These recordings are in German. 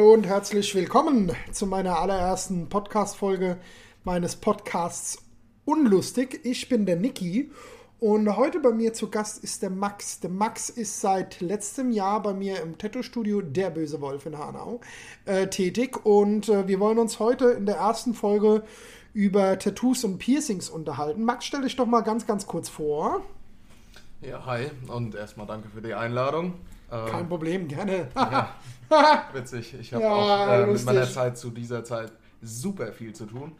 Hallo und herzlich willkommen zu meiner allerersten Podcast-Folge meines Podcasts Unlustig. Ich bin der Niki und heute bei mir zu Gast ist der Max. Der Max ist seit letztem Jahr bei mir im Tattoo-Studio Der Böse Wolf in Hanau äh, tätig und äh, wir wollen uns heute in der ersten Folge über Tattoos und Piercings unterhalten. Max, stell dich doch mal ganz, ganz kurz vor. Ja, hi und erstmal danke für die Einladung. Kein Problem, gerne. ja, witzig. Ich habe Ja, auch äh, mit meiner Zeit zu dieser Zeit super viel zu tun.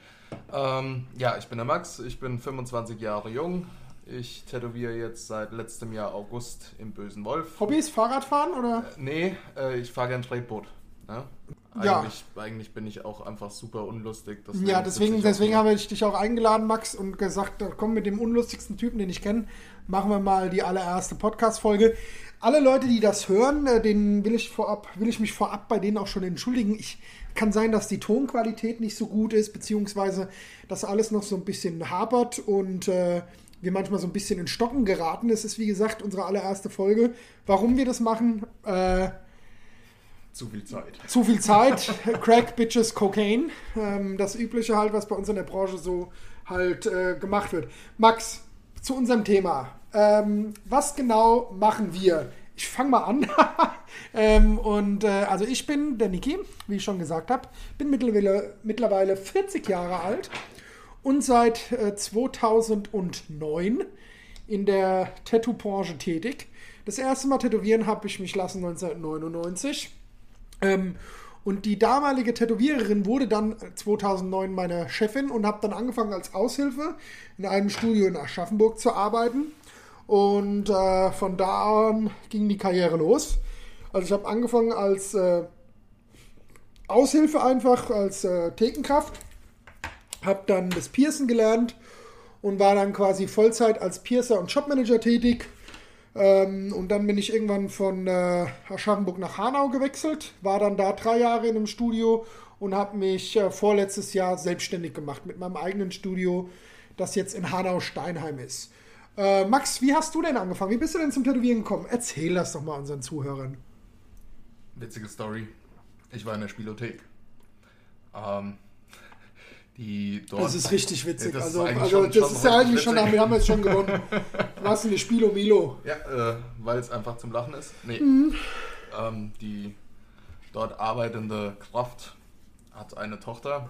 Ähm, ja, ich bin der Max, ich bin 25 Jahre jung. Ich tätowiere jetzt seit letztem Jahr August im Bösen Wolf. Hobbys, Fahrradfahren oder? Nee, äh, ich fahre gern Tretboot. Ne? Ja. Eigentlich, eigentlich bin ich auch einfach super unlustig. Ja, deswegen, ich deswegen auch habe ich dich auch eingeladen, Max, und gesagt, komm mit dem unlustigsten Typen, den ich kenne, machen wir mal die allererste Podcast-Folge. Alle Leute, die das hören, äh, denen will ich vorab, will ich mich vorab bei denen auch schon entschuldigen. Ich kann sein, dass die Tonqualität nicht so gut ist, beziehungsweise dass alles noch so ein bisschen hapert und äh, wir manchmal so ein bisschen in Stocken geraten. Es ist wie gesagt unsere allererste Folge. Warum wir das machen? Äh, Zu viel Zeit. zu viel Zeit, Crack, Bitches, Cocaine. Ähm, das Übliche halt, was bei uns in der Branche so halt äh, gemacht wird. Max, zu unserem Thema. Ähm, was genau machen wir? Ich fange mal an. ähm, und äh, also ich bin der Niki, wie ich schon gesagt habe, bin mittlerweile, mittlerweile 40 Jahre alt und seit äh, 2009 in der Tattoo-Branche tätig. Das erste Mal tätowieren habe ich mich lassen 1999. Ähm, und die damalige Tätowiererin wurde dann 2009 meine Chefin und habe dann angefangen als Aushilfe in einem Studio in Aschaffenburg zu arbeiten. Und äh, von da an ging die Karriere los. Also ich habe angefangen als äh, Aushilfe einfach, als äh, Thekenkraft. Habe dann das Piercen gelernt und war dann quasi Vollzeit als Piercer und Shopmanager tätig. Ähm, und dann bin ich irgendwann von äh, Aschaffenburg nach Hanau gewechselt, war dann da drei Jahre in einem Studio und habe mich äh, vorletztes Jahr selbstständig gemacht mit meinem eigenen Studio, das jetzt in Hanau-Steinheim ist. Äh, Max, wie hast du denn angefangen? Wie bist du denn zum Tätowieren gekommen? Erzähl das doch mal unseren Zuhörern. Witzige Story. Ich war in der Spielothek. Ähm, die dort. Das ist richtig witzig. Ja, das also, also schon- das schon ist ja eigentlich schon, witzig. wir haben jetzt schon gewonnen. Was eine Spilo Milo. Ja, äh, weil es einfach zum Lachen ist. Nee. Mhm. Ähm, die dort arbeitende Kraft hat eine Tochter.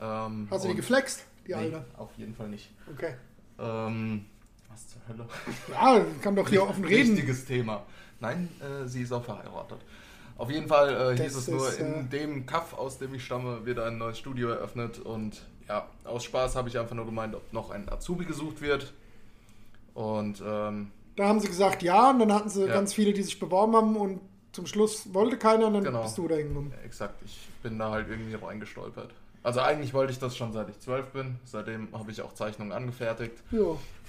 Ähm, Hast du die geflext, die Nee, Alte? auf jeden Fall nicht. Okay. Ähm, was zur Hölle? Ja, kann doch hier offen reden. Wichtiges Thema. Nein, äh, sie ist auch verheiratet. Auf jeden Fall äh, hieß es nur, ist, äh, in dem Kaff, aus dem ich stamme, wird ein neues Studio eröffnet. Und ja, aus Spaß habe ich einfach nur gemeint, ob noch ein Azubi gesucht wird. Und ähm, Da haben sie gesagt ja und dann hatten sie Ja. ganz viele, die sich beworben haben und zum Schluss wollte keiner und dann Genau. bist du da hingekommen. exakt, ich bin da halt irgendwie reingestolpert. Also eigentlich wollte ich das schon seit ich zwölf bin. Seitdem habe ich auch Zeichnungen angefertigt.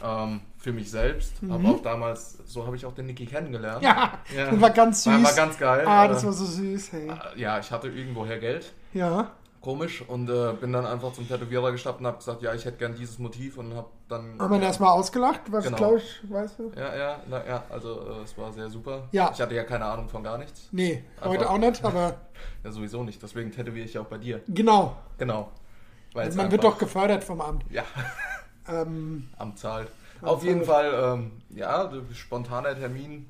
Ähm, für mich selbst. Aber auch damals, so habe ich auch den Niki kennengelernt. Mhm. ja, Ja. das war ganz süß. War, war ganz geil. ah, Äh, das war so süß, hey. Ja, ich hatte irgendwoher Geld. Ja, Komisch. Und äh, bin dann einfach zum Tätowierer gestappt und habe gesagt, ja, ich hätte gern dieses Motiv und habe dann... haben wir ihn erstmal ausgelacht, was Genau. glaube ich, weißt du? Ja, ja, na, ja, also äh, es war sehr super. Ja. Ich hatte ja keine Ahnung von gar nichts. Nee, Einfach- heute auch nicht, aber Ja, sowieso nicht. Deswegen tätowiere ich ja auch bei dir. genau. Genau. Weil es Man wird einfach- doch gefördert vom Amt. Ja, Ähm, am zahlt. Auf jeden. Fall, ähm, ja, spontaner Termin.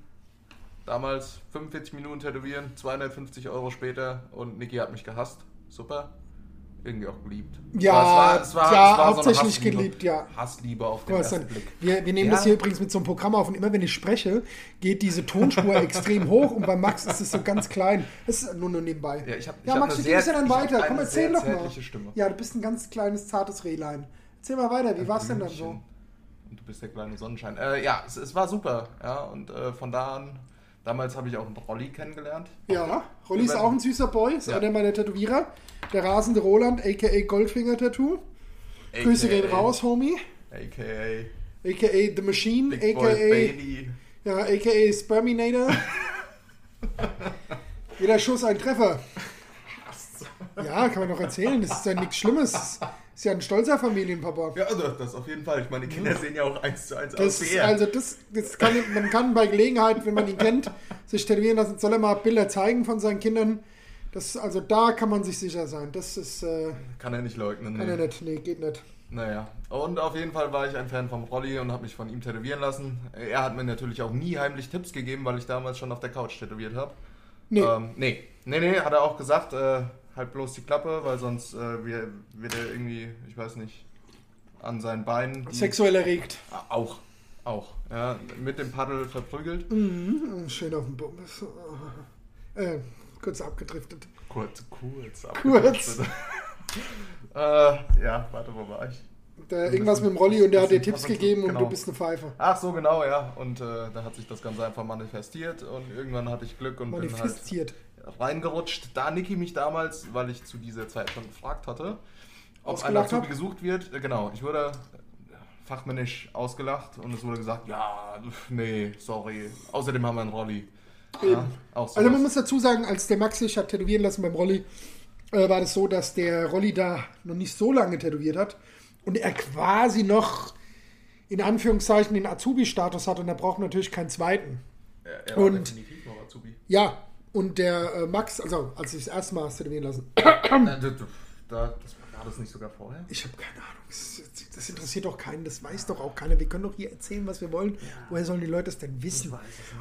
Damals 45 Minuten tätowieren, 250 Euro später und Niki hat mich gehasst. Super. Irgendwie auch geliebt. Ja, es war, es war, ja, es war hauptsächlich Hassliebe. geliebt, ja. Hassliebe auf den ersten dann- Blick. wir, wir nehmen Ja. das hier übrigens mit so einem Programm auf und immer wenn ich spreche, geht diese Tonspur extrem hoch und bei Max ist es so ganz klein. Das ist nur nur nebenbei. Ja, ich hab- ich ja hab Max, ging's sehr- denn dann ich weiter? Komm, erzähl doch mal. Stimme. Ja, du bist ein ganz kleines, zartes Rehlein. Erzähl mal weiter, wie war es denn dann so? Und du bist der kleine Sonnenschein. Äh, ja, es, es war super. Ja, und äh, von da an, damals habe ich auch einen Rolli kennengelernt. Ja, Rolli ist auch ein süßer Boy, ist Ja. einer meiner Tätowierer. Der rasende Roland, a.k.a. Goldfinger Tattoo. Grüße gehen raus, Homie. A.k.a. A.k.a. The Machine, Big Boy a.k.a. Bailey. Ja, a.k.a. Sperminator. Jeder Schuss ein Treffer. Ja, kann man doch erzählen. Das ist ja nichts Schlimmes. Das ist ja ein stolzer Familienpapa. Ja, also das auf jeden Fall. Ich meine, die Kinder sehen ja auch eins zu eins Das, aus wie er. also das, das kann, man kann bei Gelegenheit, wenn man ihn kennt, sich tätowieren lassen, soll er mal Bilder zeigen von seinen Kindern. Das, also da kann man sich sicher sein. Das ist. Äh, Kann er nicht leugnen. kann nee. er nicht. Nee, geht nicht. Naja, und auf jeden Fall war ich ein Fan vom Rolli und habe mich von ihm tätowieren lassen. Er hat mir natürlich auch nie heimlich Tipps gegeben, weil ich damals schon auf der Couch tätowiert habe. Nee. Ähm, nee, nee, nee, hat er auch gesagt, äh, halt bloß die Klappe, weil sonst äh, wir- wird er irgendwie, ich weiß nicht, an seinen Beinen. Sexuell erregt. Auch, auch, ja, mit dem Paddel verprügelt. Mhm. Schön auf dem Baum. Äh, kurz abgedriftet. Kurz, kurz, Kurz. äh, ja, warte, wo war ich? Da irgendwas mit dem Rolli und der hat dir Tipps gegeben und genau. du bist eine Pfeife. Ach so, genau, ja. Und äh, da hat sich das Ganze einfach manifestiert und irgendwann hatte ich Glück und bin halt Manifestiert. Reingerutscht. Da Niki mich damals, weil ich zu dieser Zeit schon gefragt hatte, ob ein Azubi gesucht wird. Äh, Genau, ich wurde fachmännisch ausgelacht und es wurde gesagt, ja, nee, sorry. Außerdem haben wir einen Rolli. Ja, Also man muss dazu sagen, als der Max sich hat tätowieren lassen beim Rolli, äh, war das so, dass der Rolli da noch nicht so lange tätowiert hat und er quasi noch in Anführungszeichen den Azubi-Status hat und er braucht natürlich keinen zweiten. er, er war und- definitiv noch Azubi. Ja, und der äh, Max, also als ich das erste Mal hast tätowieren lassen, da, da, das, war das nicht sogar vorher? ich habe keine Ahnung, das, das interessiert doch keinen, das weiß doch auch keiner. Wir können doch hier erzählen, was wir wollen. Woher sollen die Leute es denn wissen?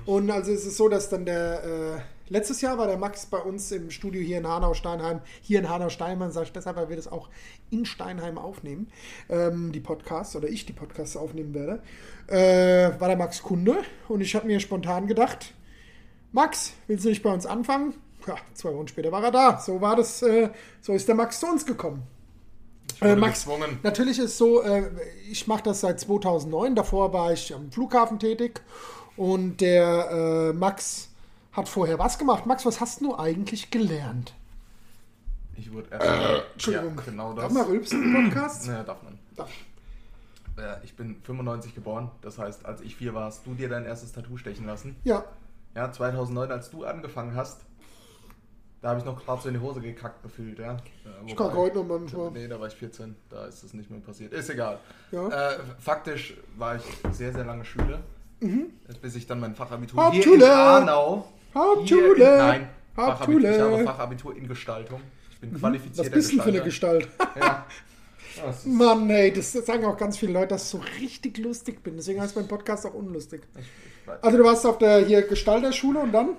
Und also es ist so, dass dann der, äh, letztes Jahr war der Max bei uns im Studio hier in Hanau-Steinheim, hier in Hanau-Steinheim, sage ich deshalb, weil wir das auch in Steinheim aufnehmen, ähm, die Podcasts, oder ich die Podcasts aufnehmen werde, äh, war der Max Kunde und ich habe mir spontan gedacht, Max, willst du nicht bei uns anfangen? Ja, zwei Wochen später war er da. So war das, äh, so ist der Max zu uns gekommen. Äh, Max, gezwungen. natürlich ist so, äh, ich mache das seit 2009. Davor war ich am Flughafen tätig und der äh, Max hat vorher was gemacht. Max, was hast du eigentlich gelernt? Ich wurde erst. Entschuldigung. Ja, genau Darf das. man rülpsen im Podcast? Naja, darf man. Darf. Äh, Ich bin 95 geboren, das heißt, als ich vier war, hast du dir dein erstes Tattoo stechen lassen. Ja, Ja, 2009, als du angefangen hast, da habe ich noch gerade so in die Hose gekackt gefühlt, ja. ich Wobei- kacke heute noch manchmal. Nee, da war ich 14, da ist das nicht mehr passiert. Ist egal. Ja. Äh, faktisch war ich sehr, sehr lange Schüler, bis ich dann mein Fachabitur Mhm. Hauptschule! hier in Hanau... Hauptschule! Hier in, nein, Hauptschule! Fachabitur, ich habe Fachabitur in Gestaltung. Ich bin Was qualifizierter bist du für eine. Gestalt? Ja. Ist, Mann, ey, das sagen auch ganz viele Leute, dass ich so richtig lustig bin. Deswegen heißt mein Podcast auch unlustig. ich, Also du warst auf der hier Gestalterschule und dann?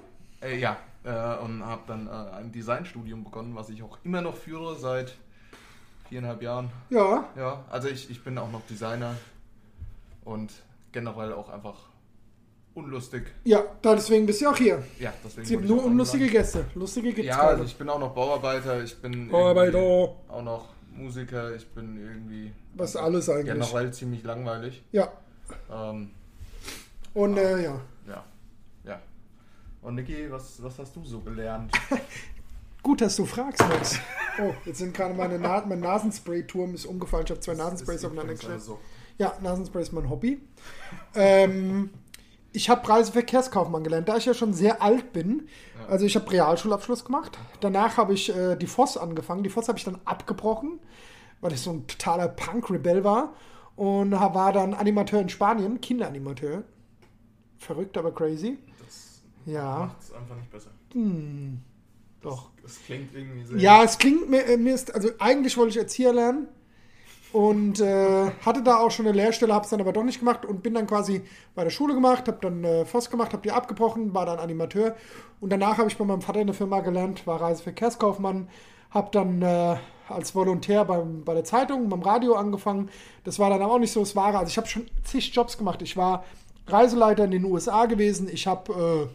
Äh, ja, äh, und habe dann äh, ein Designstudium begonnen, was ich auch immer noch führe seit viereinhalb Jahren. Ja, Ja, also ich, ich bin auch noch Designer und generell auch einfach unlustig. ja, deswegen bist du auch hier. Ja, deswegen Es gibt nur unlustige eingeladen. Gäste. Lustige gibt's Ja, also ich bin auch noch Bauarbeiter, ich bin Bauarbeiter. auch noch Musiker, ich bin irgendwie Was alles eigentlich. generell ziemlich langweilig. Ja, Ähm, und äh, ja. ja, ja. Und Niki, was, was hast du so gelernt? Gut, dass du fragst, Max. Oh, jetzt sind gerade meine Na mein Nasenspray-Turm ist umgefallen. Ich habe zwei Nasensprays aufeinander gestellt. also- Ja, Nasenspray ist mein Hobby. Ähm, ich habe Reiseverkehrskaufmann gelernt, da ich ja schon sehr alt bin. Also ich habe Realschulabschluss gemacht. Danach habe ich äh, die FOS angefangen. Die FOS habe ich dann abgebrochen, weil ich so ein totaler Punk-Rebell war. Und war dann Animateur in Spanien, Kinderanimateur. Verrückt, aber crazy. Das Ja, macht es einfach nicht besser. doch. Das klingt irgendwie sehr. Ja, es klingt mir, äh, mir ist, also eigentlich wollte ich Erzieher lernen und äh, hatte da auch schon eine Lehrstelle, habe es dann aber doch nicht gemacht und bin dann quasi bei der Schule gemacht, habe dann äh, FOS gemacht, habe die abgebrochen, war dann Animateur und danach habe ich bei meinem Vater in der Firma gelernt, war Reiseverkehrskaufmann, habe dann äh, als Volontär beim, bei der Zeitung, beim Radio angefangen. Das war dann aber auch nicht so das Wahre. Also ich habe schon zig Jobs gemacht. Ich war Reiseleiter in den USA gewesen. Ich habe, äh,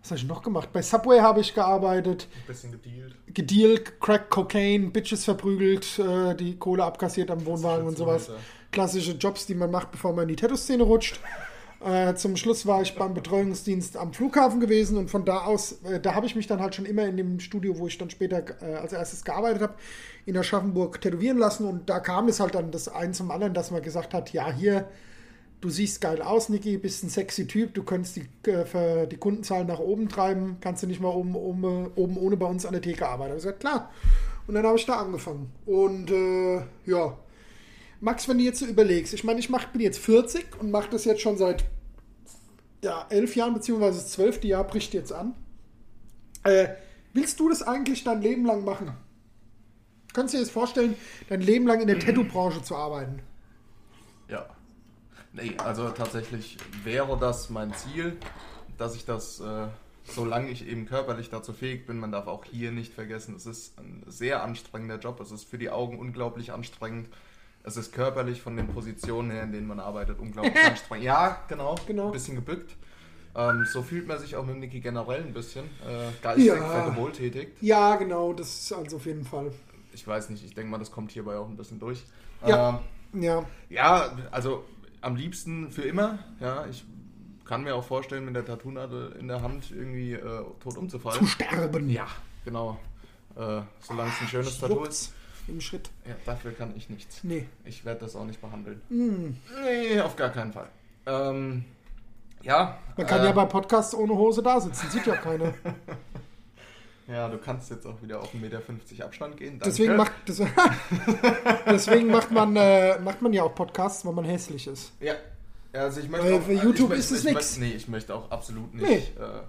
was habe ich noch gemacht? Bei Subway habe ich gearbeitet Ein bisschen gedealt. gedealt, Crack, Cocaine, Bitches verprügelt, äh, die Kohle abkassiert am Wohnwagen und sowas. Alter. Klassische Jobs, die man macht, bevor man in die Tattoo-Szene rutscht. Äh, zum Schluss war ich beim Betreuungsdienst am Flughafen gewesen und von da aus, äh, da habe ich mich dann halt schon immer in dem Studio, wo ich dann später äh, als erstes gearbeitet habe, in Aschaffenburg tätowieren lassen und da kam es halt dann das ein zum anderen, dass man gesagt hat, ja hier, du siehst geil aus, Niki, bist ein sexy Typ, du könntest die, äh, die Kundenzahlen nach oben treiben, kannst du nicht mal oben, oben, oben ohne bei uns an der Theke arbeiten. Ich gesagt, klar. Und dann habe ich da angefangen. Und äh, ja, Max, wenn du jetzt so überlegst, ich meine, ich mach, bin jetzt 40 und mache das jetzt schon seit ja, elf Jahren, beziehungsweise das zwölfte Jahr bricht jetzt an. Äh, Willst du das eigentlich dein Leben lang machen? Kannst du dir das vorstellen, dein Leben lang in der Tattoo-Branche zu arbeiten? Ja. Nee, also tatsächlich wäre das mein Ziel, dass ich das, äh, solange ich eben körperlich dazu fähig bin, man darf auch hier nicht vergessen, es ist ein sehr anstrengender Job, es ist für die Augen unglaublich anstrengend. Es ist körperlich von den Positionen her, in denen man arbeitet, unglaublich anstrengend. Ja, genau, Genau. ein bisschen gebückt. Ähm, so fühlt man sich auch mit Niki generell ein bisschen äh, geistig Ja. vergewohltätigt. Ja, genau, das ist also auf jeden Fall. Ich weiß nicht, ich denke mal, das kommt hierbei auch ein bisschen durch. Ja. Ähm, Ja, Ja, also am liebsten für immer. Ja, ich kann mir auch vorstellen, mit der Tattoo-Nadel in der Hand irgendwie äh, tot zu umzufallen. sterben. Ja, genau. Äh, solange es ein schönes Tattoo ist. Im Schritt. Ja, dafür kann ich nichts. Nee. Ich werde das auch nicht behandeln. Hm. Nee, auf gar keinen Fall. Ähm, ja. Man kann äh, ja bei Podcasts ohne Hose da sitzen, sieht ja keiner. Ja, du kannst jetzt auch wieder auf 1,50 Meter Abstand gehen. Danke. Deswegen macht, das, deswegen macht, man, äh, macht man ja auch Podcasts, weil man hässlich ist. Ja. also ich möchte Weil auch, für YouTube ich, ist es ich, nix. Ich, nee, ich möchte auch absolut nicht. Nee. Äh,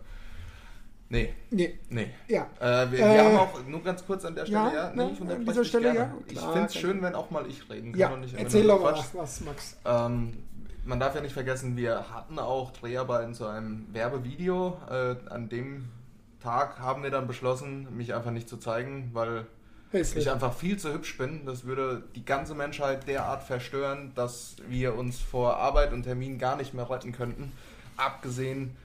nee, Nee, nee. ja. Äh, wir, Äh, wir haben auch, nur ganz kurz an der Stelle, ja, ja, ne, nee, ich an dieser Stelle, gerne. ja, Ich klar, finde es schön, wenn auch mal ich reden kann Ja, und nicht erzähl doch mal was, Max. Ähm, man darf ja nicht vergessen, wir hatten auch Dreharbeiten zu einem Werbevideo. Äh, an dem Tag haben wir dann beschlossen, mich einfach nicht zu zeigen, weil Hässlich. ich einfach viel zu hübsch bin. Das würde die ganze Menschheit derart verstören, dass wir uns vor Arbeit und Termin gar nicht mehr retten könnten. Abgesehen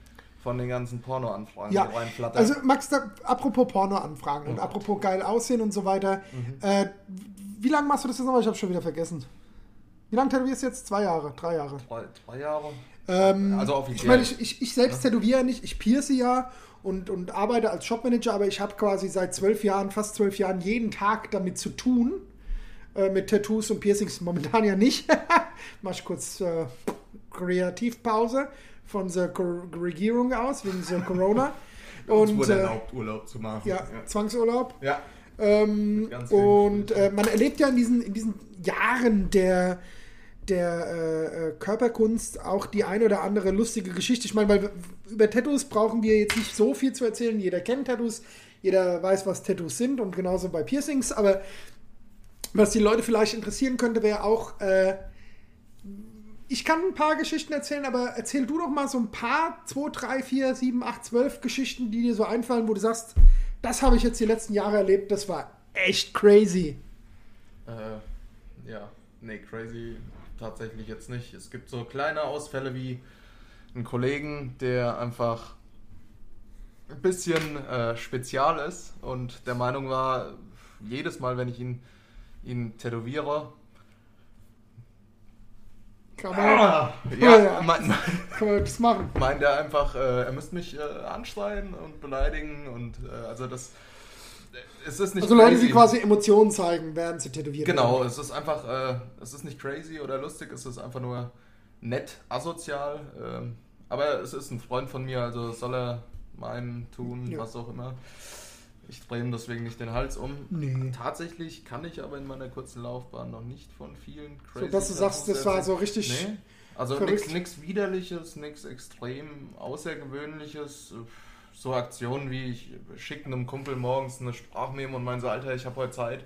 von den ganzen Pornoanfragen, Ja, die reinflattern. also Max, da, apropos Porno-Anfragen und Oh. apropos geil aussehen und so weiter. Äh, wie lange machst du das jetzt noch? Ich habe schon wieder vergessen. Wie lange tätowierst du jetzt? Zwei Jahre, drei Jahre. drei, drei Jahre. Ähm, Also Ich offiziell. meine, ich, ich, ich selbst tätowiere nicht, ich pierce ja und, und arbeite als Shopmanager, aber ich habe quasi seit zwölf Jahren, fast zwölf Jahren, jeden Tag damit zu tun. Äh, mit Tattoos und Piercings momentan ja nicht. Mach ich kurz äh, Kreativpause von der Regierung aus, wegen der Corona. Und wurde äh, erlaubt, Urlaub zu machen. ja, Zwangsurlaub. ja. Ähm, und äh, man erlebt ja in diesen, in diesen Jahren der, der äh, äh, Körperkunst auch die eine oder andere lustige Geschichte. Ich meine, weil über Tattoos brauchen wir jetzt nicht so viel zu erzählen. Jeder kennt Tattoos, jeder weiß, was Tattoos sind und genauso bei Piercings. Aber was die Leute vielleicht interessieren könnte, wäre auch, äh, ich kann ein paar Geschichten erzählen, aber erzähl du doch mal so ein paar, 2, 3, 4, 7, 8, 12 Geschichten, die dir so einfallen, wo du sagst, das habe ich jetzt die letzten Jahre erlebt, das war echt crazy. Äh, ja, nee, crazy tatsächlich jetzt nicht. Es gibt so kleine Ausfälle wie einen Kollegen, der einfach ein bisschen äh, spezial ist und der Meinung war, jedes Mal, wenn ich ihn, ihn tätowiere, Kann man, ja, Ja. mein, kann man das machen. meint er einfach, äh, er müsste mich äh, anschreien und beleidigen und äh, also das es ist nicht Also Leute, crazy. die quasi Emotionen zeigen, während sie tätowiert Genau, werden. es ist einfach, äh, es ist nicht crazy oder lustig, es ist einfach nur nett, asozial. ähm, aber es ist ein Freund von mir, also soll er meinen, tun, Ja. was auch immer. Ich drehe ihm deswegen nicht den Hals um. Nee. Tatsächlich kann ich aber in meiner kurzen Laufbahn noch nicht von vielen So, dass du sagst, das war so richtig Nee. Also nichts Widerliches, nichts extrem Außergewöhnliches. So Aktionen wie ich schicke einem Kumpel morgens eine Sprachmemo und meine so, Alter, ich habe heute Zeit.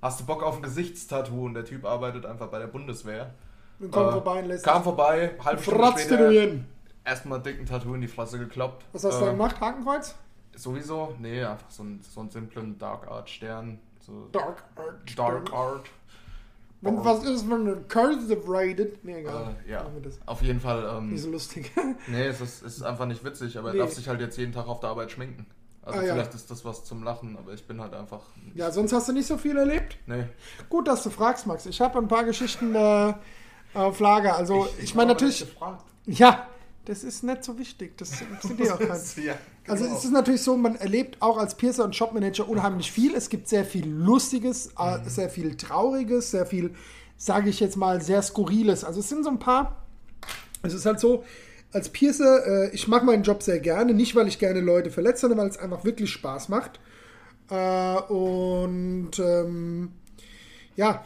Hast du Bock auf ein Gesichtstattoo? Und der Typ arbeitet einfach bei der Bundeswehr. Und kommt Äh, vorbei und lässt Kam vorbei, halbe Stunde später, tätowieren. erstmal dicken Tattoo in die Fresse gekloppt. Was hast du Äh, da gemacht? Hakenkreuz? Sowieso? Nee, einfach so, ein, so einen simplen Dark Art Stern. So Dark Art. Dark Art. Wenn was ist, wenn du Cursive rated? Nee, egal. Äh, ja, auf jeden Fall. Ähm, Nicht so lustig. Nee, es ist, es ist einfach nicht witzig, aber Nee. er darf sich halt jetzt jeden Tag auf der Arbeit schminken. Also Ah, ja. vielleicht ist das was zum Lachen, aber ich bin halt einfach. ja, sonst hast du nicht so viel erlebt? Nee. Gut, dass du fragst, Max. Ich habe ein paar Geschichten äh, auf Lager. Also, ich, meine habe natürlich, ja, das ist nicht so wichtig. Das interessiert dir auch keinen. ja, Also genau. es ist natürlich so, man erlebt auch als Piercer und Shopmanager unheimlich viel. Es gibt sehr viel Lustiges, äh, Mhm. sehr viel Trauriges, sehr viel, sage ich jetzt mal, sehr Skurriles. Also es sind so ein paar, es ist halt so, als Piercer, äh, ich mache meinen Job sehr gerne, nicht weil ich gerne Leute verletze, sondern weil es einfach wirklich Spaß macht. Äh, und ähm, ja,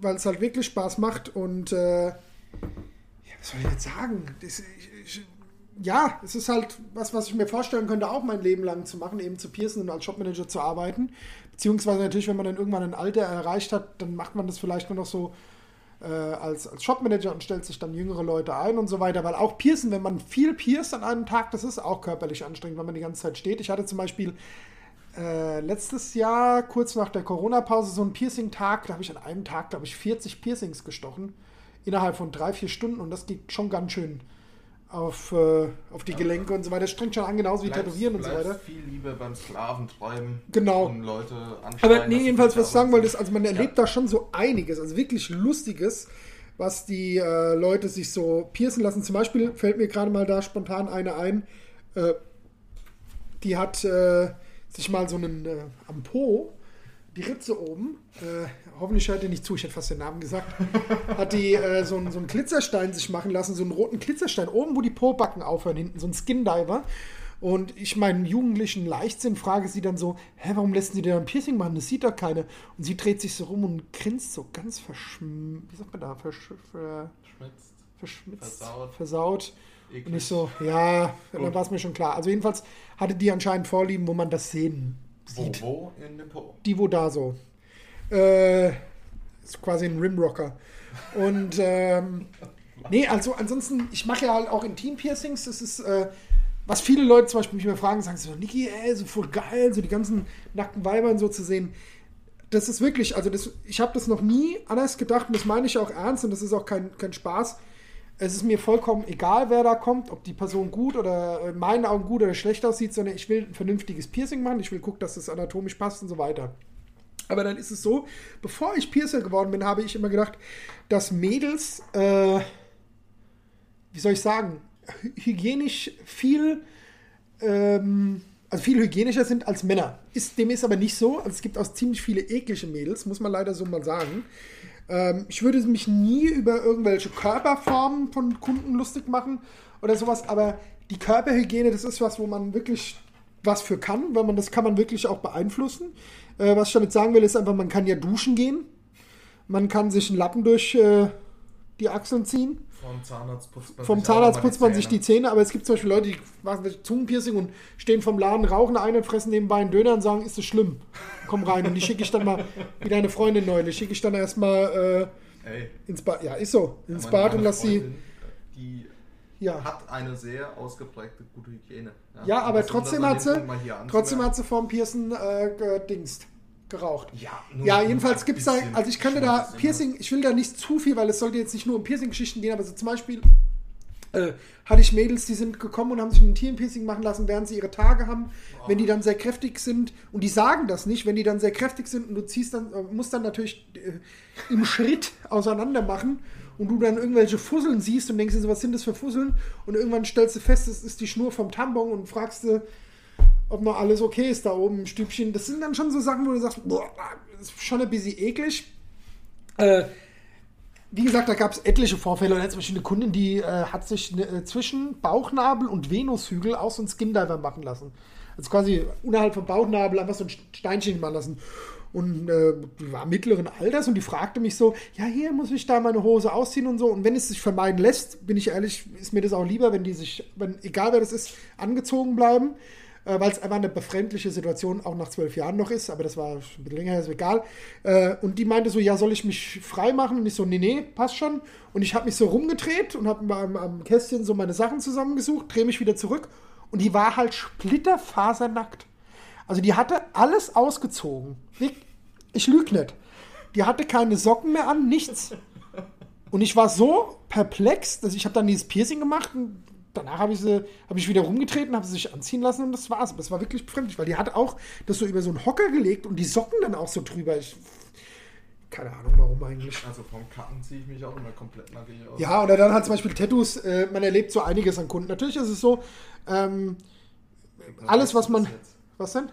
weil es halt wirklich Spaß macht und äh, ja, was soll ich jetzt sagen? Das, ich, ich, ja, es ist halt was, was ich mir vorstellen könnte, auch mein Leben lang zu machen, eben zu piercen und als Shopmanager zu arbeiten. Beziehungsweise natürlich, wenn man dann irgendwann ein Alter erreicht hat, dann macht man das vielleicht nur noch so äh, als, als Shopmanager und stellt sich dann jüngere Leute ein und so weiter. Weil auch Piercen, wenn man viel pierst an einem Tag, das ist auch körperlich anstrengend, wenn man die ganze Zeit steht. Ich hatte zum Beispiel äh, letztes Jahr, kurz nach der Corona-Pause, so einen Piercing-Tag. Da habe ich an einem Tag, glaube ich, 40 Piercings gestochen. Innerhalb von drei, vier Stunden. Und das geht schon ganz schön auf, äh, auf die Gelenke und so weiter. Das strengt schon an, genauso wie Tätowieren und so weiter. viel Liebe beim Sklaventreiben. Genau. Und Leute Aber nee, jedenfalls, was ich sagen wollte, ist, also man erlebt ja. da schon so einiges, also wirklich Lustiges, was die äh, Leute sich so piercen lassen. Zum Beispiel fällt mir gerade mal da spontan eine ein, äh, die hat äh, sich mal so einen äh, am Po die Ritze oben, äh, hoffentlich hört ihr nicht zu, ich hätte fast den Namen gesagt, hat die äh, so, einen, so einen Glitzerstein sich machen lassen, so einen roten Glitzerstein, oben wo die Po-Backen aufhören, hinten, so ein Skin-Diver. Und ich meinen jugendlichen Leichtsinn frage sie dann so, hä, warum lässt sie dir ein Piercing machen? Das sieht doch keine. Und sie dreht sich so rum und grinst so ganz verschm... Wie sagt man da? Versch ver verschmitzt. Verschmitzt. Versaut. Versaut. Eklig. Und ich so, ja, Gut. dann war es mir schon klar. Also jedenfalls hatte die anscheinend Vorlieben, wo man das sehen sieht. Wo, wo in dem Po? Die, wo da so. Äh, ist quasi ein Rimrocker. Und ähm, nee, also ansonsten, ich mache ja halt auch Intim-Piercings. Das ist, äh, was viele Leute zum Beispiel mich immer fragen, sagen so, Niki, ey, so voll geil, so die ganzen nackten Weibern so zu sehen. Das ist wirklich, also das, ich habe das noch nie anders gedacht und das meine ich auch ernst und das ist auch kein, kein Spaß. Es ist mir vollkommen egal, wer da kommt, ob die Person gut oder in meinen Augen gut oder schlecht aussieht, sondern ich will ein vernünftiges Piercing machen, ich will gucken, dass das anatomisch passt und so weiter. Aber dann ist es so, bevor ich Piercer geworden bin, habe ich immer gedacht, dass Mädels, äh, wie soll ich sagen, hygienisch viel, ähm, also viel hygienischer sind als Männer. Ist, dem ist aber nicht so. Also es gibt auch ziemlich viele eklige Mädels, muss man leider so mal sagen. Ähm, ich würde mich nie über irgendwelche Körperformen von Kunden lustig machen oder sowas, aber die Körperhygiene, das ist was, wo man wirklich was für kann, weil man das kann man wirklich auch beeinflussen. Äh, was ich damit sagen will, ist einfach, man kann ja duschen gehen. Man kann sich einen Lappen durch äh, die Achseln ziehen. Vom Zahnarzt putzt man, Vom sich, Zahnarzt putzt man sich die Zähne, aber es gibt zum Beispiel Leute, die machen Zungenpiercing und stehen vom Laden, rauchen ein und fressen nebenbei einen Döner und sagen, ist das schlimm? Komm rein. Und die schicke ich dann mal, wie deine Freundin neulich, schicke ich dann erstmal äh, ins Bad. Ja, ist so. Ins ja, Bad und lass sie. Die ja. hat eine sehr ausgeprägte gute Hygiene. Ja, ja aber trotzdem hat, sie, trotzdem hat sie vorm Piercen äh, gedingst geraucht. Ja, ja jedenfalls gibt es da, also ich könnte da Piercing, ich will da nicht zu viel, weil es sollte jetzt nicht nur um Piercing-Geschichten gehen, aber so zum Beispiel äh, hatte ich Mädels, die sind gekommen und haben sich ein Tierenpiercing machen lassen, während sie ihre Tage haben. Wow. Wenn die dann sehr kräftig sind, und die sagen das nicht, wenn die dann sehr kräftig sind und du ziehst dann, äh, musst dann natürlich äh, im Schritt auseinander machen und du dann irgendwelche Fusseln siehst und denkst dir so, was sind das für Fusseln? Und irgendwann stellst du fest, es ist die Schnur vom Tampon und fragst du, ob noch alles okay ist da oben im Stübchen. Das sind dann schon so Sachen, wo du sagst, boah, das ist schon ein bisschen eklig. Äh, wie gesagt, da gab es etliche Vorfälle. Und zum Beispiel eine Kundin, die äh, hat sich ne, zwischen Bauchnabel und Venushügel auch so ein Skindiver machen lassen. Also quasi unterhalb vom Bauchnabel einfach so ein Steinchen machen lassen. Und äh, die war mittleren Alters und die fragte mich so, ja, hier muss ich da meine Hose ausziehen und so. Und wenn es sich vermeiden lässt, bin ich ehrlich, ist mir das auch lieber, wenn die sich, wenn, egal wer das ist, angezogen bleiben weil es einfach eine befremdliche Situation auch nach zwölf Jahren noch ist, aber das war ein bisschen länger, ist egal. Äh, und die meinte so, ja, soll ich mich frei machen? Und ich so, nee, nee, passt schon. Und ich habe mich so rumgedreht und habe am, am Kästchen so meine Sachen zusammengesucht, drehe mich wieder zurück und die war halt splitterfasernackt. Also die hatte alles ausgezogen. Ich lüge nicht. Die hatte keine Socken mehr an, nichts. Und ich war so perplex, dass ich habe dann dieses Piercing gemacht und danach habe ich sie, habe ich wieder rumgetreten, habe sie sich anziehen lassen und das war's. Aber es war wirklich befremdlich, weil die hat auch das so über so einen Hocker gelegt und die Socken dann auch so drüber. Ich, keine Ahnung, warum eigentlich. Also vom Kacken ziehe ich mich auch immer komplett nackig aus. Ja, oder dann halt zum Beispiel Tattoos. Äh, man erlebt so einiges an Kunden. Natürlich ist es so, ähm, alles, was man. Was denn?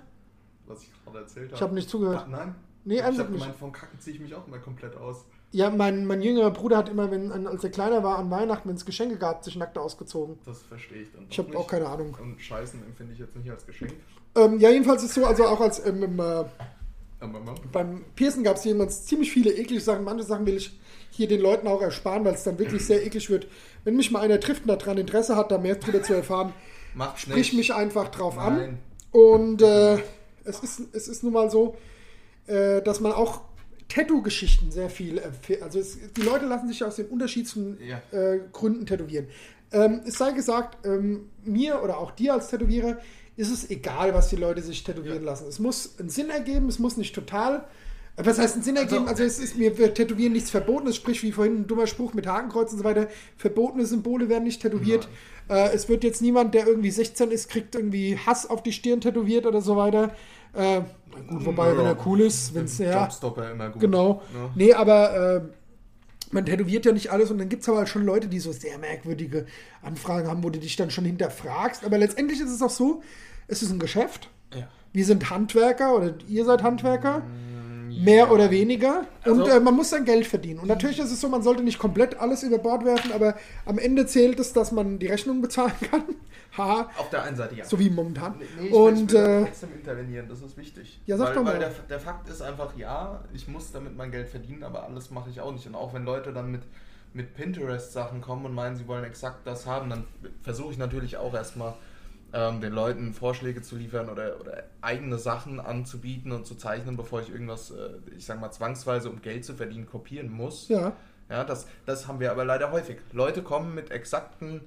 Was ich gerade erzählt habe. Ich habe nicht zugehört. Ach, nein? Nee, ich habe gemeint, vom Kacken ziehe ich mich auch immer komplett aus. Ja, mein, mein jüngerer Bruder hat immer, wenn, als er kleiner war, an Weihnachten, wenn es Geschenke gab, sich nackt ausgezogen. Das verstehe ich dann. Ich habe auch keine Ahnung. Und Scheißen empfinde ich jetzt nicht als Geschenk. Ähm, ja, jedenfalls ist es so, also auch als ähm, im, äh, Beim Piercen gab es jemals ziemlich viele eklige Sachen. Manche Sachen will ich hier den Leuten auch ersparen, weil es dann wirklich sehr eklig wird. Wenn mich mal einer trifft und daran Interesse hat, da mehr drüber zu erfahren, Macht's sprich nicht. mich einfach drauf an. Nein. Und äh, es, ist, es ist nun mal so, äh, dass man auch Tattoo-Geschichten sehr viel, äh, also es, die Leute lassen sich aus den unterschiedlichsten Ja. äh, Gründen tätowieren. Ähm, es sei gesagt, ähm, mir oder auch dir als Tätowierer ist es egal, was die Leute sich tätowieren Ja. lassen. Es muss einen Sinn ergeben, es muss nicht total. äh, Was heißt einen Sinn Also, ergeben? Also, es ist mir wird Tätowieren nichts Verbotenes, sprich wie vorhin ein dummer Spruch mit Hakenkreuz und so weiter. Verbotene Symbole werden nicht tätowiert. Äh, es wird jetzt niemand, der irgendwie 16 ist, kriegt irgendwie Hass auf die Stirn tätowiert oder so weiter. Äh, gut, wobei, Ja. wenn er cool ist, wenn es ja. Jobstopper immer gut. Genau. Ja. Nee, aber äh, man tätowiert ja nicht alles und dann gibt es aber halt schon Leute, die so sehr merkwürdige Anfragen haben, wo du dich dann schon hinterfragst. Aber letztendlich ist es auch so, es ist ein Geschäft. Ja. Wir sind Handwerker oder ihr seid Handwerker. Mehr oder weniger. Und Also- äh, man muss sein Geld verdienen. Und natürlich ist es so, man sollte nicht komplett alles über Bord werfen, aber am Ende zählt es, dass man die Rechnung bezahlen kann. Haha. Auf der einen Seite ja. So wie momentan. Nee, ich und will, ich will äh, trotzdem intervenieren, das ist wichtig. Ja, sag weil, doch mal. Weil der, der Fakt ist einfach, ja, ich muss damit mein Geld verdienen, aber alles mache ich auch nicht. Und auch wenn Leute dann mit, mit Pinterest-Sachen kommen und meinen, sie wollen exakt das haben, dann versuche ich natürlich auch erstmal ähm, den Leuten Vorschläge zu liefern oder, oder eigene Sachen anzubieten und zu zeichnen, bevor ich irgendwas, äh, ich sag mal, zwangsweise, um Geld zu verdienen, kopieren muss. ja. Ja, das, das haben wir aber leider häufig. Leute kommen mit exakten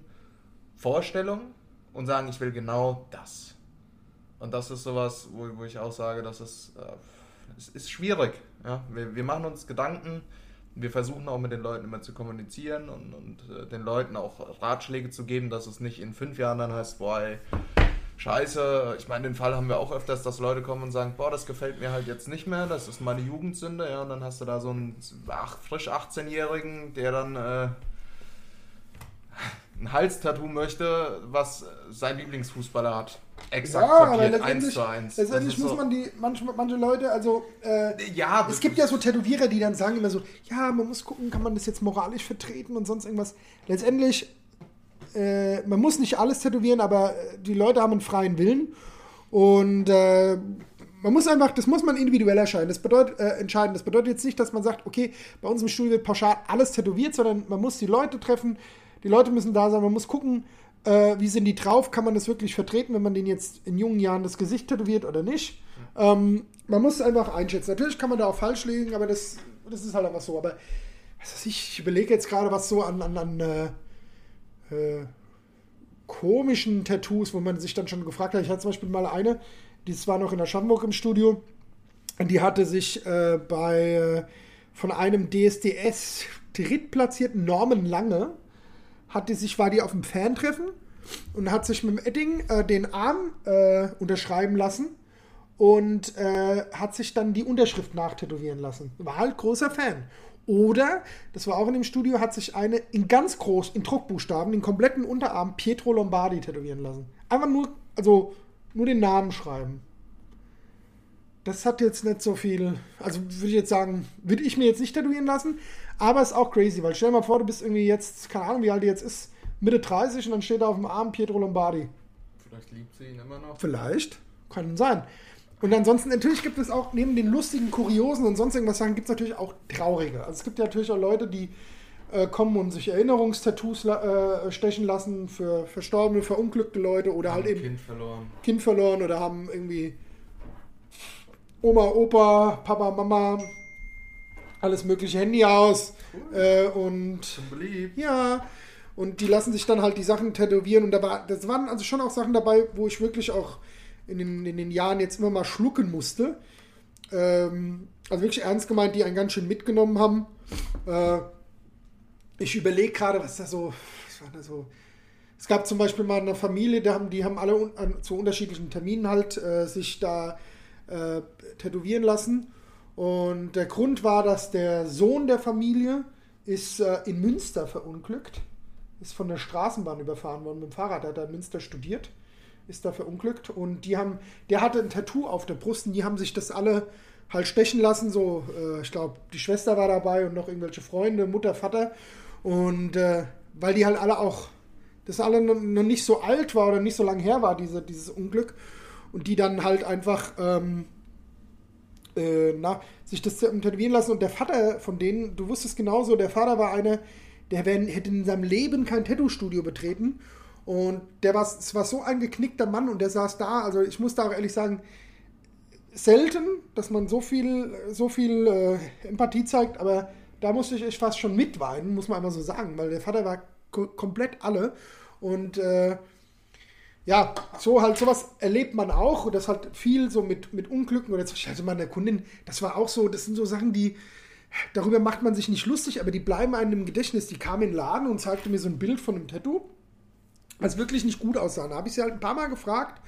Vorstellungen und sagen, ich will genau das. Und das ist sowas, wo, wo ich auch sage, das ist, äh, es ist schwierig. Ja? Wir, wir machen uns Gedanken, wir versuchen auch mit den Leuten immer zu kommunizieren und, und äh, den Leuten auch Ratschläge zu geben, dass es nicht in fünf Jahren dann heißt, boah, ey, scheiße. Ich meine, den Fall haben wir auch öfters, dass Leute kommen und sagen, boah, das gefällt mir halt jetzt nicht mehr, das ist meine Jugendsünde. Ja, und dann hast du da so einen ach, frisch 18-Jährigen, der dann äh, ein Halstattoo möchte, was sein Lieblingsfußballer hat. Exakt Ja, kopiert, letztendlich, eins zu eins. letztendlich muss so- man die, manche, manche Leute, also äh, Ja, es gibt ja so Tätowierer, die dann sagen immer so, ja, man muss gucken, kann man das jetzt moralisch vertreten und sonst irgendwas. Letztendlich, äh, man muss nicht alles tätowieren, aber äh, die Leute haben einen freien Willen und äh, man muss einfach, das muss man individuell entscheiden. Das bedeutet, äh, entscheiden. Das bedeutet jetzt nicht, dass man sagt, okay, bei uns im Studio wird pauschal alles tätowiert, sondern man muss die Leute treffen, die Leute müssen da sein, man muss gucken, äh, wie sind die drauf, kann man das wirklich vertreten, wenn man denen jetzt in jungen Jahren das Gesicht tätowiert oder nicht. Ähm, man muss es einfach einschätzen. Natürlich kann man da auch falsch liegen, aber das, das ist halt einfach so. Aber weiß ich, überlege jetzt gerade, was so an, an, an äh, äh, komischen Tattoos, wo man sich dann schon gefragt hat. Ich hatte zum Beispiel mal eine, die war noch in der Schamburg im Studio. Die hatte sich äh, bei äh, von einem DSDS drittplatzierten Norman Lange, hat die sich, war die auf dem Fantreffen und hat sich mit dem Edding äh, den Arm äh, unterschreiben lassen und äh, hat sich dann die Unterschrift nachtätowieren lassen. War halt großer Fan. Oder, das war auch in dem Studio, hat sich eine in ganz groß, in Druckbuchstaben, den kompletten Unterarm Pietro Lombardi tätowieren lassen. Einfach nur, also nur den Namen schreiben. Das hat jetzt nicht so viel, also würde ich jetzt sagen, würde ich mir jetzt nicht tätowieren lassen, aber ist auch crazy, weil stell dir mal vor, du bist irgendwie jetzt, keine Ahnung, wie alt die jetzt ist, Mitte 30 und dann steht da auf dem Arm Pietro Lombardi. Vielleicht liebt sie ihn immer noch. Vielleicht. Kann sein. Und ansonsten, natürlich gibt es auch neben den lustigen, kuriosen und sonst irgendwas Sachen, gibt es natürlich auch traurige. Also es gibt ja natürlich auch Leute, die äh, kommen und sich Erinnerungstattoos äh, stechen lassen für verstorbene, verunglückte Leute oder halt Haben eben Kind verloren. Kind verloren oder haben irgendwie Oma, Opa, Papa, Mama, alles mögliche Handy aus. Äh, und ja, und die lassen sich dann halt die Sachen tätowieren. Und da war, das waren also schon auch Sachen dabei, wo ich wirklich auch in den, in den Jahren jetzt immer mal schlucken musste. Ähm, also wirklich ernst gemeint, die einen ganz schön mitgenommen haben. Äh, ich überlege gerade, was da so, was war da so. Es gab zum Beispiel mal eine Familie, die haben, die haben alle un, an, zu unterschiedlichen Terminen halt äh, sich da äh, tätowieren lassen. Und der Grund war, dass der Sohn der Familie ist äh, in Münster verunglückt, ist von der Straßenbahn überfahren worden mit dem Fahrrad, der hat da in Münster studiert, ist da verunglückt. Und die haben, der hatte ein Tattoo auf der Brust und die haben sich das alle halt stechen lassen, so, äh, ich glaube, die Schwester war dabei und noch irgendwelche Freunde, Mutter, Vater. Und äh, weil die halt alle auch, das alle noch noch nicht so alt war oder nicht so lang her war, diese, dieses Unglück. Und die dann halt einfach ähm, äh, na, sich das tätowieren lassen. Und der Vater von denen, du wusstest genauso, der Vater war einer, der wär, hätte in seinem Leben kein Tattoo-Studio betreten. Und der war, es war so ein geknickter Mann und der saß da. Also ich muss da auch ehrlich sagen, selten, dass man so viel, so viel äh, Empathie zeigt, aber da musste ich fast schon mitweinen, muss man einmal so sagen, weil der Vater war komplett alle. Und äh, ja, so halt sowas erlebt man auch und das halt viel so mit, mit Unglücken oder ich hatte mal eine Kundin, das war auch so, das sind so Sachen, die darüber macht man sich nicht lustig, aber die bleiben einem im Gedächtnis. Die kam in den Laden und zeigte mir so ein Bild von einem Tattoo, was wirklich nicht gut aussah. Da habe ich sie halt ein paar Mal gefragt,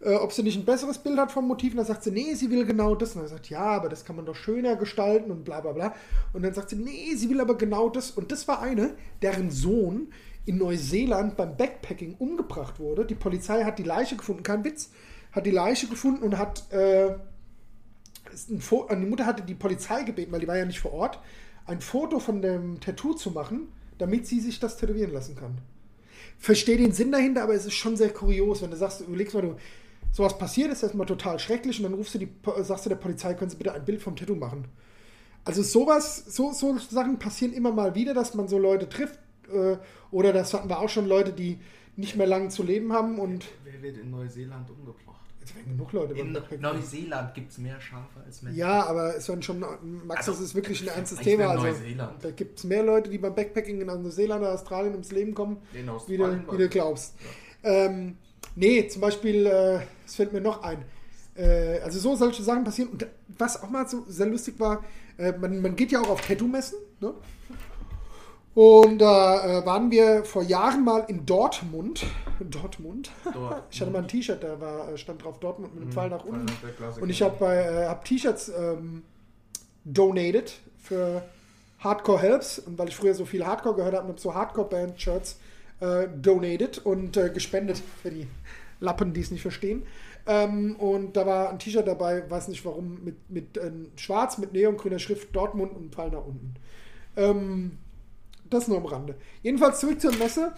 äh, ob sie nicht ein besseres Bild hat vom Motiv. Und dann sagt sie, nee, sie will genau das. Und dann sagt, ja, aber das kann man doch schöner gestalten und bla bla bla. Und dann sagt sie, nee, sie will aber genau das. Und das war eine, deren Sohn in Neuseeland beim Backpacking umgebracht wurde. Die Polizei hat die Leiche gefunden, kein Witz, hat die Leiche gefunden und hat, äh, die Mutter hatte die Polizei gebeten, weil die war ja nicht vor Ort, ein Foto von dem Tattoo zu machen, damit sie sich das tätowieren lassen kann. Verstehe den Sinn dahinter, aber es ist schon sehr kurios, wenn du sagst, überlegst mal, du, sowas passiert, ist erstmal total schrecklich und dann rufst du die, sagst du der Polizei, können Sie bitte ein Bild vom Tattoo machen. Also sowas, so, so Sachen passieren immer mal wieder, dass man so Leute trifft, äh, oder das hatten wir auch schon Leute, die nicht mehr lange zu leben haben und. Wer wird in Neuseeland umgebracht? Es werden genug Leute In Neuseeland gibt es mehr Schafe als Menschen. Ja, aber es werden schon. Max, also, das ist wirklich ein ernstes Thema. Also, da gibt es mehr Leute, die beim Backpacking in Neuseeland oder Australien ums Leben kommen, wie du, wie du glaubst. Ja. Ähm, nee, zum Beispiel, äh, es äh, fällt mir noch ein. Äh, also so solche Sachen passieren. Und was auch mal so sehr lustig war, äh, man, man geht ja auch auf Tattoo-Messen. Ne? Und da äh, waren wir vor Jahren mal in Dortmund. Dortmund. Dort. Ich hatte mal ein T-Shirt, da war, äh, stand drauf Dortmund mit einem mhm, Pfeil nach unten. Und ich habe äh, hab T-Shirts ähm, donated für Hardcore Helps. Und weil ich früher so viel Hardcore gehört habe, habe so Hardcore-Band-Shirts äh, donated und äh, gespendet für die Lappen, die es nicht verstehen. Ähm, und da war ein T-Shirt dabei, weiß nicht warum, mit, mit äh, schwarz, mit neongrüner Schrift Dortmund und ein Pfeil nach unten. Ähm, das nur am Rande. Jedenfalls zurück zur Messe.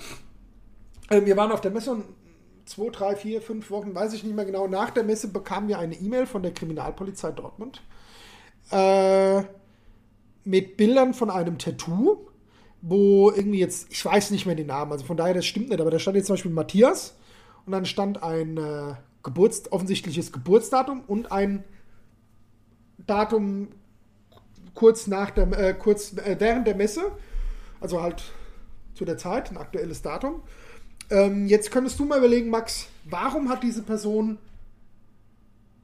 Ähm, wir waren auf der Messe und zwei, drei, vier, fünf Wochen, weiß ich nicht mehr genau. Nach der Messe bekamen wir eine E-Mail von der Kriminalpolizei Dortmund äh, mit Bildern von einem Tattoo, wo irgendwie jetzt, ich weiß nicht mehr den Namen, also von daher, das stimmt nicht, aber da stand jetzt zum Beispiel Matthias und dann stand ein äh, Geburts-, offensichtliches Geburtsdatum und ein Datum kurz nach der, äh, kurz äh, während der Messe also halt zu der Zeit, ein aktuelles Datum. Ähm, jetzt könntest du mal überlegen, Max, warum hat diese Person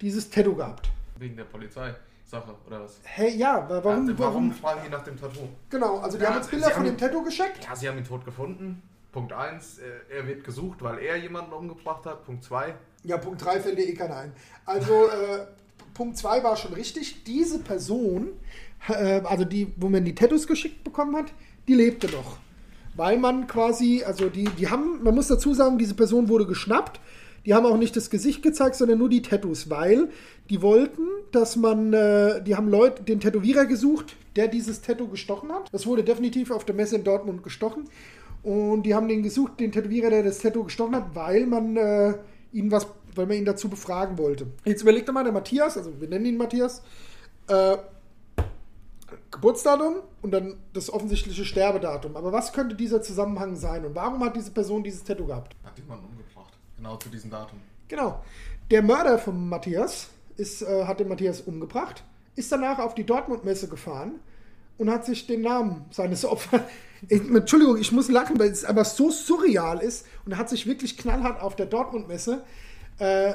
dieses Tattoo gehabt? Wegen der Polizeisache oder was? Hey, ja, warum, also, warum, warum fragen die nach dem Tattoo? Genau, also die ja, haben jetzt Bilder von dem Tattoo geschickt. Ja, sie haben ihn tot gefunden. Punkt 1, äh, er wird gesucht, weil er jemanden umgebracht hat. Punkt 2. Ja, Punkt 3 fällt dir eh keiner ein. Also, äh, Punkt 2 war schon richtig. Diese Person, äh, also die, wo man die Tattoos geschickt bekommen hat, die lebte noch. Weil man quasi, also die, die haben, man muss dazu sagen, diese Person wurde geschnappt. Die haben auch nicht das Gesicht gezeigt, sondern nur die Tattoos, weil die wollten, dass man, äh, die haben Leute, den Tätowierer gesucht, der dieses Tattoo gestochen hat. Das wurde definitiv auf der Messe in Dortmund gestochen. Und die haben den gesucht, den Tätowierer, der das Tattoo gestochen hat, weil man äh, ihn was, weil man ihn dazu befragen wollte. Jetzt überlegt mal, der Matthias, also wir nennen ihn Matthias, äh, Geburtsdatum und dann das offensichtliche Sterbedatum. Aber was könnte dieser Zusammenhang sein und warum hat diese Person dieses Tattoo gehabt? Hat jemanden umgebracht. Genau zu diesem Datum. Genau. Der Mörder von Matthias ist, äh, hat den Matthias umgebracht, ist danach auf die Dortmund-Messe gefahren und hat sich den Namen seines Opfers. Entschuldigung, ich muss lachen, weil es aber so surreal ist und er hat sich wirklich knallhart auf der Dortmund-Messe äh,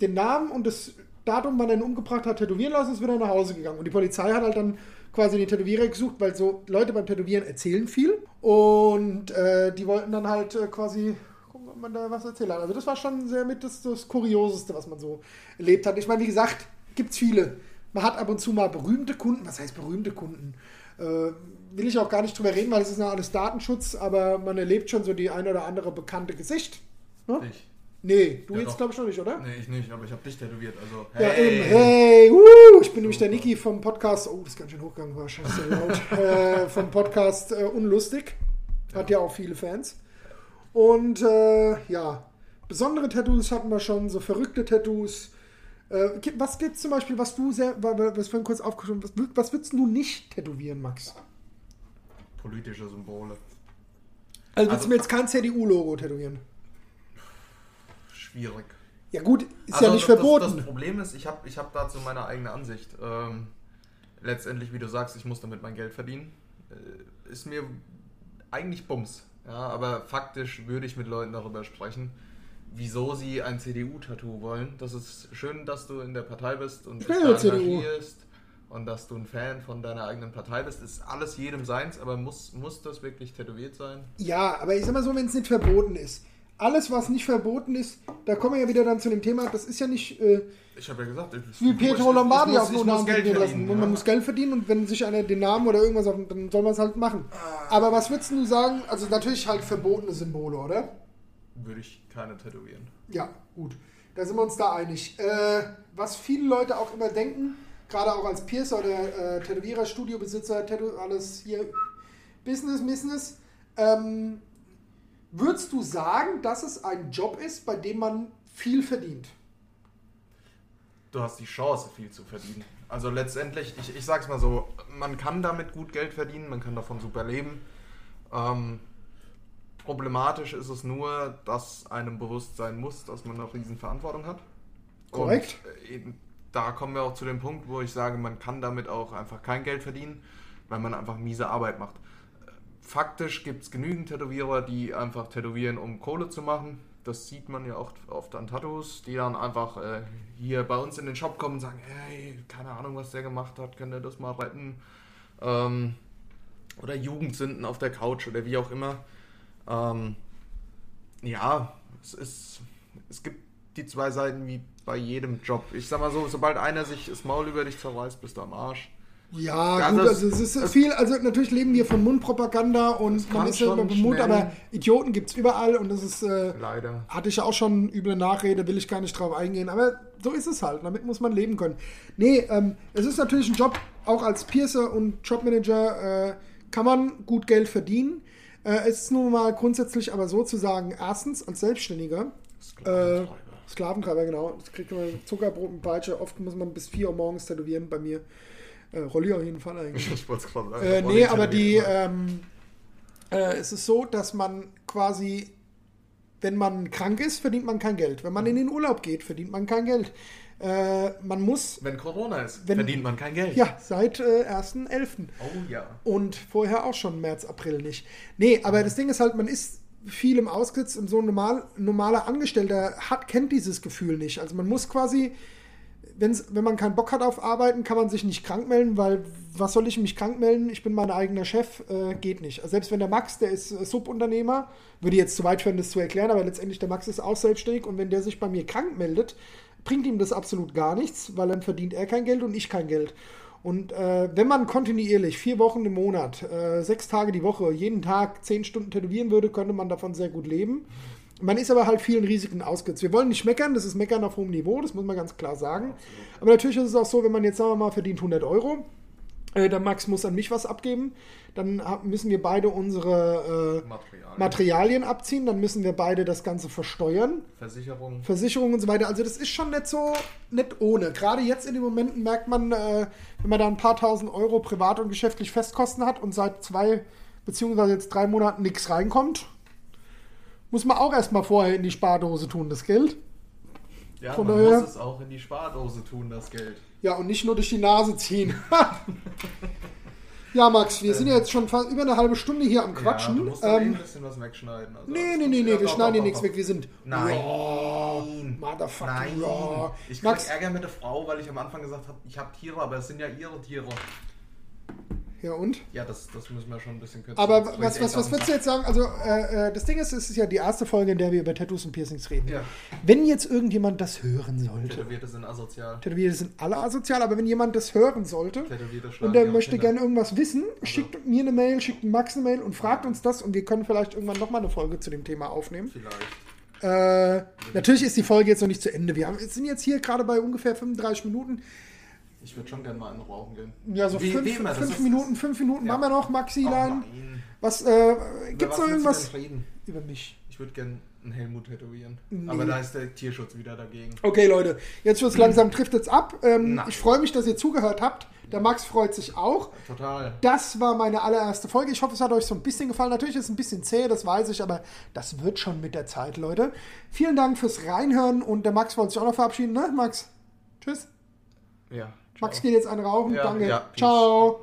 den Namen und das Datum, wann er ihn umgebracht hat, tätowieren lassen, ist wieder nach Hause gegangen. Und die Polizei hat halt dann quasi den Tätowierer gesucht, weil so Leute beim Tätowieren erzählen viel. Und äh, die wollten dann halt äh, quasi gucken, ob man da was erzählen hat. Also das war schon sehr mit das, das Kurioseste, was man so erlebt hat. Ich meine, wie gesagt, gibt es viele. Man hat ab und zu mal berühmte Kunden. Was heißt berühmte Kunden? Äh, will ich auch gar nicht drüber reden, weil es ist noch alles Datenschutz, aber man erlebt schon so die ein oder andere bekannte Gesicht. Ne? Ich. Nee, du ja, jetzt glaube ich noch nicht, oder? Nee, ich nicht, aber ich habe dich tätowiert. Also, hey. Ja, eben, hey, uh, ich bin nämlich der Niki vom Podcast, oh, das ist ganz schön hochgegangen, war scheiße laut, äh, vom Podcast äh, Unlustig. Hat ja. ja auch viele Fans. Und äh, ja, besondere Tattoos hatten wir schon, so verrückte Tattoos. Äh, was gibt es zum Beispiel, was du sehr, wa- wa- was vorhin kurz aufgeschrieben was, was würdest du nicht tätowieren, Max? Politische Symbole. Also Also- du mir jetzt kein CDU-Logo tätowieren? Schwierig. Ja gut, ist Also ja nicht das, verboten. Das, das Problem ist, ich habe ich hab dazu meine eigene Ansicht. Ähm, letztendlich, wie du sagst, ich muss damit mein Geld verdienen. Äh, ist mir eigentlich Bums. Ja, aber faktisch würde ich mit Leuten darüber sprechen, wieso sie ein CDU-Tattoo wollen. Das ist schön, dass du in der Partei bist und Ich dich da engagierst und dass du ein Fan von deiner eigenen Partei bist. Ist alles jedem seins, aber muss, muss das wirklich tätowiert sein? Ja, aber ich sag mal so, wenn es nicht verboten ist. Alles, was nicht verboten ist, da kommen wir ja wieder dann zu dem Thema, das ist ja nicht äh, Ich habe ja gesagt, ich, wie Pietro Lombardi auf muss Namen Geld lassen. Und man ja. muss Geld verdienen und wenn sich einer den Namen oder irgendwas auf, dann soll man es halt machen. Ah. Aber was würdest du sagen? Also natürlich halt verbotene Symbole, oder? würde ich keine tätowieren. Ja, gut. Da sind wir uns da einig. Äh, was viele Leute auch immer denken, gerade auch als Piercer oder äh, Tätowierer, Studiobesitzer, Tattoo, alles hier Business, Business. Ähm, würdest du sagen, dass es ein Job ist, bei dem man viel verdient? du hast die Chance, viel zu verdienen. Also letztendlich, ich, ich sag's mal so, man kann damit gut Geld verdienen, man kann davon super leben. Ähm, problematisch ist es nur, dass einem bewusst sein muss, dass man eine riesen Verantwortung hat. Korrekt. Und äh, da kommen wir auch zu dem Punkt, wo ich sage, man kann damit auch einfach kein Geld verdienen, weil man einfach miese Arbeit macht. Faktisch gibt es genügend Tätowierer, die einfach tätowieren, um Kohle zu machen. Das sieht man ja auch oft an Tattoos, die dann einfach äh, hier bei uns in den Shop kommen und sagen, hey, keine Ahnung, was der gemacht hat, könnt ihr das mal retten? Ähm, oder Jugendsünden auf der Couch oder wie auch immer. Ähm, ja, es ist, es gibt die zwei Seiten wie bei jedem Job. Ich sag mal so, sobald einer sich das Maul über dich zerreißt, bist du am Arsch. Ja, Ja, gut, das- also es ist das- viel, also natürlich leben wir von Mundpropaganda und Das man ist ja immer bemut, aber Idioten gibt es überall und das ist, äh, Leider. hatte ich ja auch schon üble Nachrede, will ich gar nicht drauf eingehen, aber so ist es halt, damit muss man leben können. Nee, ähm, es ist natürlich ein Job, auch als Piercer und Jobmanager äh, kann man gut Geld verdienen. Äh, es ist nun mal grundsätzlich aber so zu sagen, erstens als Selbstständiger, äh, Sklaventreiber, genau, das kriegt man Zuckerbrot und Peitsche, oft muss man bis 4 Uhr morgens tätowieren, bei mir äh, Rolli auf jeden Fall eigentlich. Ich wollte es gerade sagen. Äh, nee, aber die, ähm, äh, es ist so, dass man quasi, wenn man krank ist, verdient man kein Geld. Wenn man in den Urlaub geht, verdient man kein Geld. Äh, man muss, Wenn Corona ist, wenn- verdient man kein Geld. ja, seit äh, 1.11. Oh ja. Und vorher auch schon März, April nicht. Nee, aber das Ding ist halt, man ist vielem ausgesetzt und so ein normal, normaler Angestellter hat, kennt dieses Gefühl nicht. Also man muss quasi, wenn's, wenn man keinen Bock hat auf Arbeiten, kann man sich nicht krank melden, weil was soll ich mich krank melden? Ich bin mein eigener Chef, äh, geht nicht. Also selbst wenn der Max, der ist äh, Subunternehmer, würde jetzt zu weit führen, das zu erklären, aber letztendlich der Max ist auch selbstständig und wenn der sich bei mir krank meldet, bringt ihm das absolut gar nichts, weil dann verdient er kein Geld und ich kein Geld. Und äh, wenn man kontinuierlich vier Wochen im Monat, äh, sechs Tage die Woche, jeden Tag zehn Stunden tätowieren würde, könnte man davon sehr gut leben. Man ist aber halt vielen Risiken ausgesetzt. Wir wollen nicht meckern, das ist Meckern auf hohem Niveau, das muss man ganz klar sagen. Aber natürlich ist es auch so, wenn man jetzt, sagen wir mal, verdient 100 Euro, äh, der Max muss an mich was abgeben, dann müssen wir beide unsere äh, Material. Materialien abziehen, dann müssen wir beide das Ganze versteuern. Versicherung. Versicherung und so weiter. Also das ist schon nicht so nicht ohne. Gerade jetzt in den Momenten merkt man, äh, wenn man da ein paar tausend Euro privat und geschäftlich Festkosten hat und seit zwei beziehungsweise jetzt drei Monaten nichts reinkommt, muss man auch erstmal vorher in die Spardose tun, das Geld. Ja, Von man daher- muss es auch in die Spardose tun, das Geld. Ja, und nicht nur durch die Nase ziehen. ja, Max, wir sind ja jetzt schon fast über eine halbe Stunde hier am Quatschen. Ja, du musst dann eh ein ähm, bisschen was wegschneiden. Also nee, nee, nee, nee, wir schneiden hier nichts weg. Wir sind Nein. raw. Motherfucking Nein. raw. Ich krieg Max, Ärger mit der Frau, weil ich am Anfang gesagt habe, ich habe Tiere, aber es sind ja ihre Tiere. Ja und? Ja, das, das müssen wir schon ein bisschen kürzer. Aber was, was, was würdest du jetzt sagen? Also, äh, äh, das Ding ist, es ist ja die erste Folge, in der wir über Tattoos und Piercings reden. Ja. Wenn jetzt irgendjemand das hören sollte, Tätowierte sind asozial. Tätowierte sind alle asozial, aber wenn jemand das hören sollte und der möchte gerne irgendwas wissen, schickt mir eine Mail, schickt Max eine Mail und fragt uns das und wir können vielleicht irgendwann nochmal eine Folge zu dem Thema aufnehmen. Vielleicht. Äh, natürlich ist die Folge jetzt noch nicht zu Ende. Wir haben, sind jetzt hier gerade bei ungefähr 35 Minuten. Ich würde schon gerne mal einen rauchen gehen. Ja, so Wie- fünf, wie fünf ist- Minuten, fünf Minuten Ja. machen wir noch, Oh Maxilein. nein. was, äh, gibt's noch irgendwas über mich? Ich würde gerne einen Helmut tätowieren. Nee. Aber da ist der Tierschutz wieder dagegen. Okay, Leute, jetzt wird's langsam, trifft jetzt ab. Ähm, ich freue mich, dass ihr zugehört habt. Der Max freut sich auch. Total. Das war meine allererste Folge. Ich hoffe, es hat euch so ein bisschen gefallen. Natürlich ist es ein bisschen zäh, das weiß ich, aber das wird schon mit der Zeit, Leute. Vielen Dank fürs Reinhören und der Max wollte sich auch noch verabschieden, ne, Max? Tschüss. Ja. Max geht jetzt einen rauchen. Ja, Danke. ja. Ciao.